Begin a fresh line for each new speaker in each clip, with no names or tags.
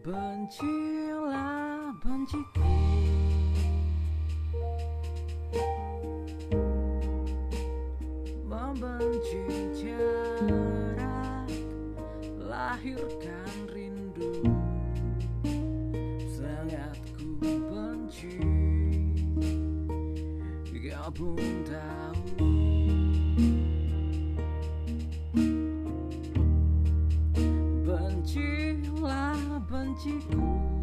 Bencilah benciku. Membenci jarak Lahirkan rindu. Sangat ku benci. Kau pun tahu Bencilah benciku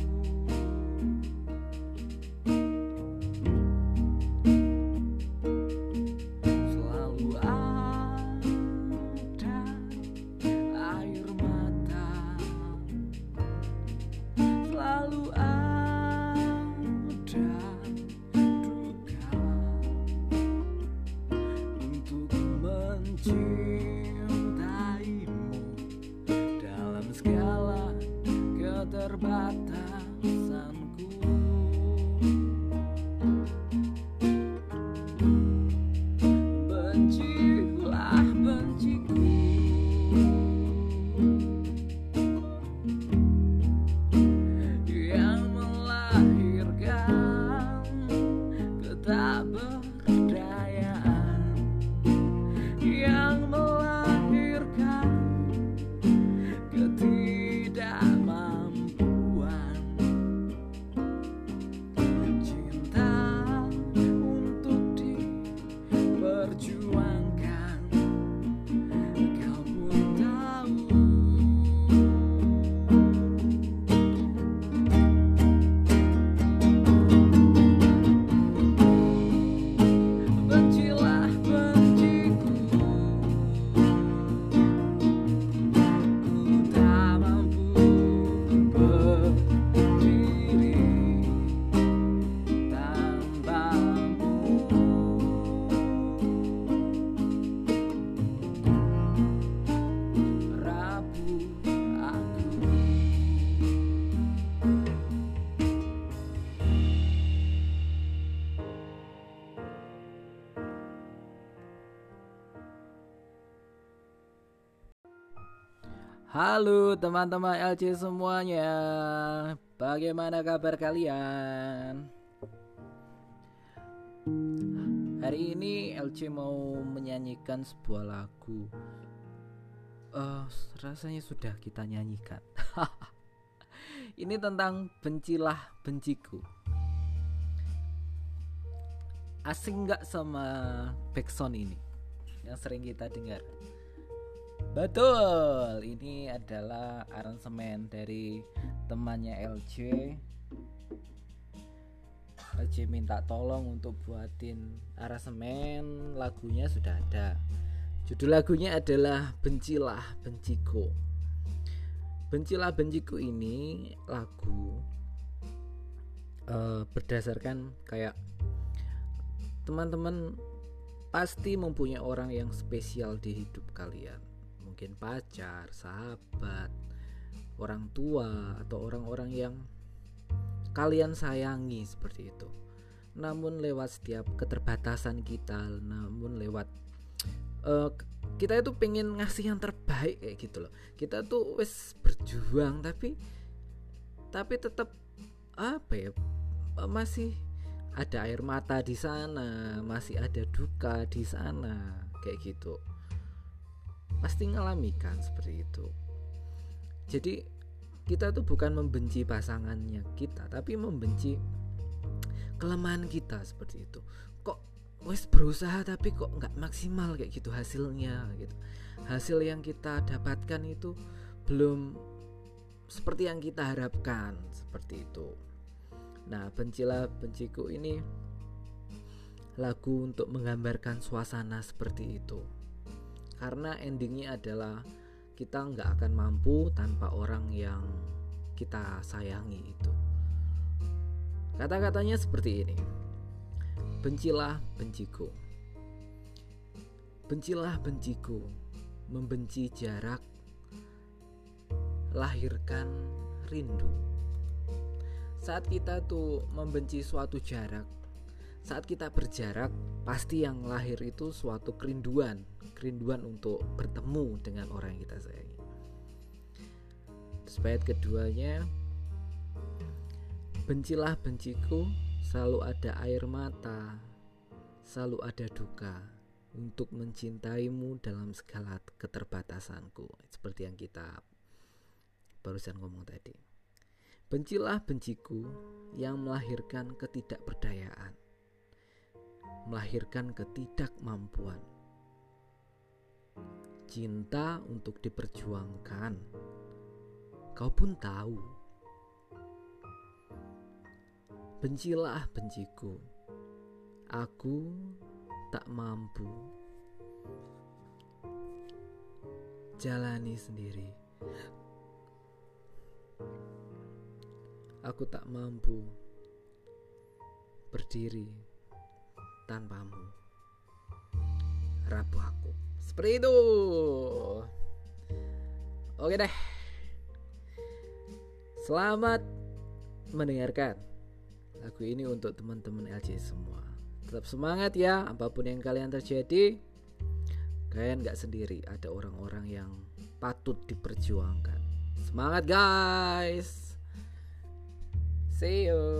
keterbatasanku Halo teman-teman LC semuanya. Bagaimana kabar kalian? Hari ini LC mau menyanyikan sebuah lagu. Eh, Rasanya sudah kita nyanyikan. Ini tentang bencilah benciku. Asing nggak sama backsound ini Yang sering kita dengar Betul, ini adalah aransemen dari temannya LJ. LJ minta tolong untuk buatin aransemen lagunya sudah ada. Judul lagunya adalah Bencilah Benciku. Bencilah Benciku ini lagu eh, berdasarkan kayak teman-teman pasti mempunyai orang yang spesial di hidup kalian mungkin pacar, sahabat, orang tua atau orang-orang yang kalian sayangi seperti itu. Namun lewat setiap keterbatasan kita, namun lewat eh, kita itu pengen ngasih yang terbaik kayak gitu loh. Kita tuh wes berjuang tapi tapi tetap apa ya masih ada air mata di sana, masih ada duka di sana kayak gitu pasti ngalami kan seperti itu. Jadi kita tuh bukan membenci pasangannya kita tapi membenci kelemahan kita seperti itu. Kok wes berusaha tapi kok nggak maksimal kayak gitu hasilnya gitu. Hasil yang kita dapatkan itu belum seperti yang kita harapkan seperti itu. Nah bencilah benciku ini lagu untuk menggambarkan suasana seperti itu karena endingnya adalah kita nggak akan mampu tanpa orang yang kita sayangi itu. Kata-katanya seperti ini. Bencilah benciku. Bencilah benciku. Membenci jarak lahirkan rindu. Saat kita tuh membenci suatu jarak, saat kita berjarak, pasti yang lahir itu suatu kerinduan, kerinduan untuk bertemu dengan orang yang kita sayangi. Terus keduanya, Bencilah benciku, selalu ada air mata, selalu ada duka untuk mencintaimu dalam segala keterbatasanku. Seperti yang kita barusan ngomong tadi. Bencilah benciku yang melahirkan ketidakberdayaan, melahirkan ketidakmampuan. Cinta untuk diperjuangkan, kau pun tahu Bencilah benciku, aku tak mampu jalani sendiri. Aku tak mampu berdiri tanpamu. Rapuh aku. Seperti itu. Oke deh. Selamat mendengarkan lagu ini untuk teman-teman LJ semua. Tetap semangat ya apa pun yang kalian terjadi. Kalian gak sendiri ada orang-orang yang patut diperjuangkan. Semangat guys. See you